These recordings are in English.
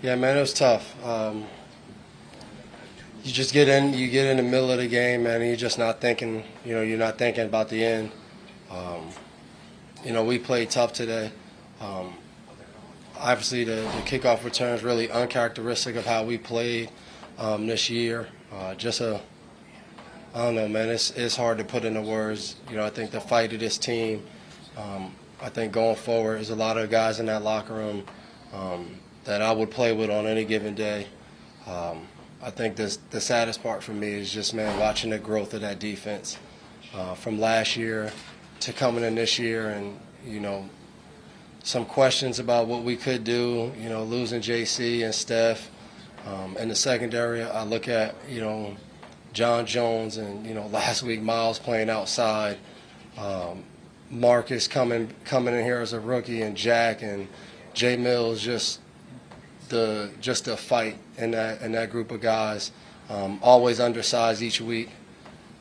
Yeah, man, it was tough. Um, you just get in, you get in the middle of the game, man, and you're just not thinking. You know, you're not thinking about the end. Um, you know, we played tough today. Um, obviously, the, the kickoff return is really uncharacteristic of how we played um, this year. Uh, just a, I don't know, man. It's it's hard to put into words. You know, I think the fight of this team. Um, I think going forward, there's a lot of guys in that locker room um, that I would play with on any given day. Um, I think this, the saddest part for me is just, man, watching the growth of that defense uh, from last year to coming in this year and, you know, some questions about what we could do, you know, losing JC and Steph. Um, in the secondary, I look at, you know, John Jones and, you know, last week Myles playing outside. Um, Marcus coming coming in here as a rookie and Jack and Jay Mills just the just the fight in that that group of guys. Um, always undersized each week.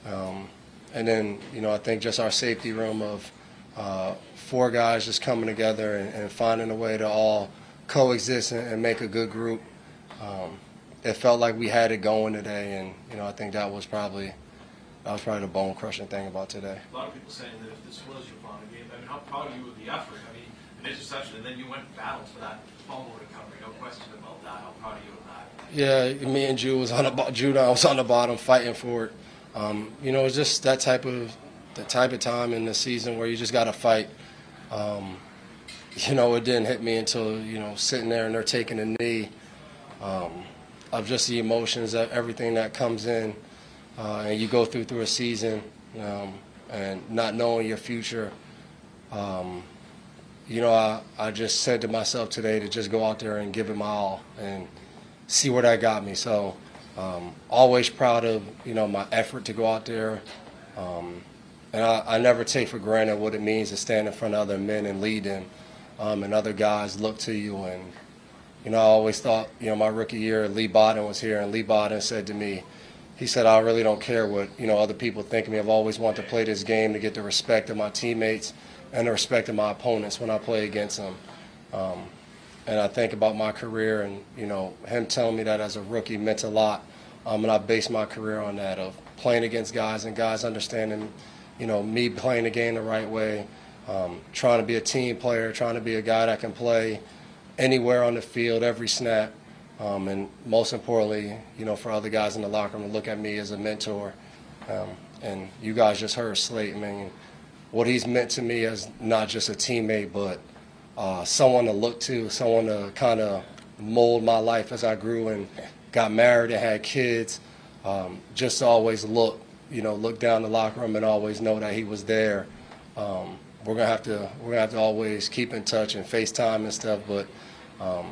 Um, and then, you know, I think just our safety room of uh, four guys just coming together and, and, finding a way to all coexist and, and make a good group. Um, it felt like we had it going today, and you know, I think that was probably that was probably the bone crushing thing about today. A lot of people saying that if this was your final game, I mean, how proud are you of the effort? I mean, an interception, and then you went and battled for that fumble recovery. No question about that. How proud are you of that? Yeah, me and Jude was on the Jude I was on the bottom fighting for it. Um, you know, it's just that type of the type of time in the season where you just got to fight. Um, you know, it didn't hit me until you know sitting there and they're taking a knee um, of just the emotions, of everything that comes in, uh, and you go through through a season um, and not knowing your future. You know, I, I just said to myself today to just go out there and give it my all and see where that got me. So, um, always proud of you know my effort to go out there, um, and I, I, never take for granted what it means to stand in front of other men and lead them, um, and other guys look to you. And you know, I always thought you know my rookie year, Leigh Bodden was here, and Leigh Bodden said to me, he said, I really don't care what you know other people think of me. I've always wanted to play this game to get the respect of my teammates and the respect of my opponents when I play against them. Um, and I think about my career, and you know, him telling me that as a rookie meant a lot. Um, and I based my career on that of playing against guys and guys understanding, you know, me playing the game the right way, um, trying to be a team player, trying to be a guy that can play anywhere on the field, every snap, um, and most importantly, you know, for other guys in the locker room to look at me as a mentor. Um, and you guys just heard Slate. I mean, what he's meant to me as not just a teammate, but uh, someone to look to, someone to kind of mold my life as I grew and got married and had kids. Um, just always look, you know, look down the locker room and always know that he was there. Um, we're gonna have to we're gonna have to always keep in touch and FaceTime and stuff, but um,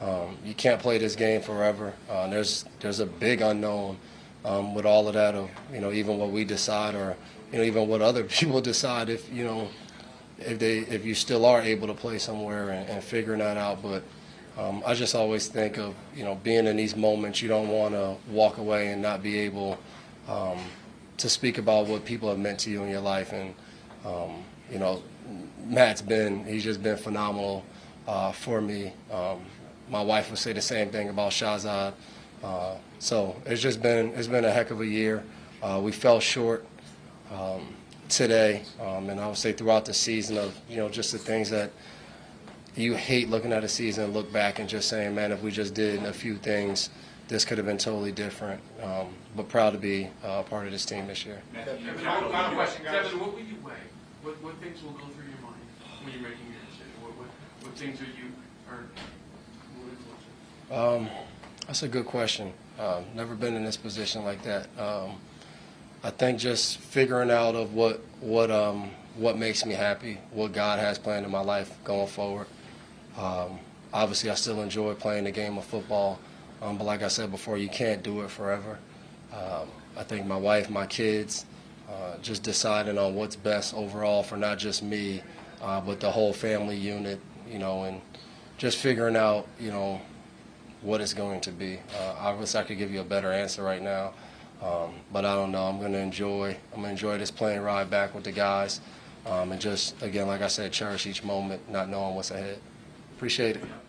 Um, you can't play this game forever. Uh, there's there's a big unknown um, with all of that. Of you know, even what we decide, or you know, even what other people decide. If you know, if they if you still are able to play somewhere and, and figuring that out. But um, I just always think of you know being in these moments. You don't want to walk away and not be able um, to speak about what people have meant to you in your life and. Um, you know, Matt's been, he's just been phenomenal uh, for me. My wife would say the same thing about Shahzad. Uh, so it's just been, it's been a heck of a year. Uh, we fell short um, today, um, and I would say throughout the season of, you know, just the things that you hate looking at a season and look back and just saying, man, if we just did a few things, this could have been totally different. Um, but proud to be uh, part of this team this year. Final, final question, Devin, what will you weigh? What, what things will go through your mind when you're making your decision? What, what, what things are you are um, that's a good question. Uh, never been in this position like that. Um, I think just figuring out of what what um, what makes me happy, what God has planned in my life going forward. Um, obviously, I still enjoy playing the game of football, um, but like I said before, you can't do it forever. um, I think my wife, my kids, uh, just deciding on what's best overall for not just me, uh, but the whole family unit, you know, and just figuring out, you know, what it's going to be. Uh, I wish I could give you a better answer right now, um, but I don't know. I'm going to enjoy. I'm going to enjoy this plane ride back with the guys, um, and just again, like I said, cherish each moment, not knowing what's ahead. Appreciate it.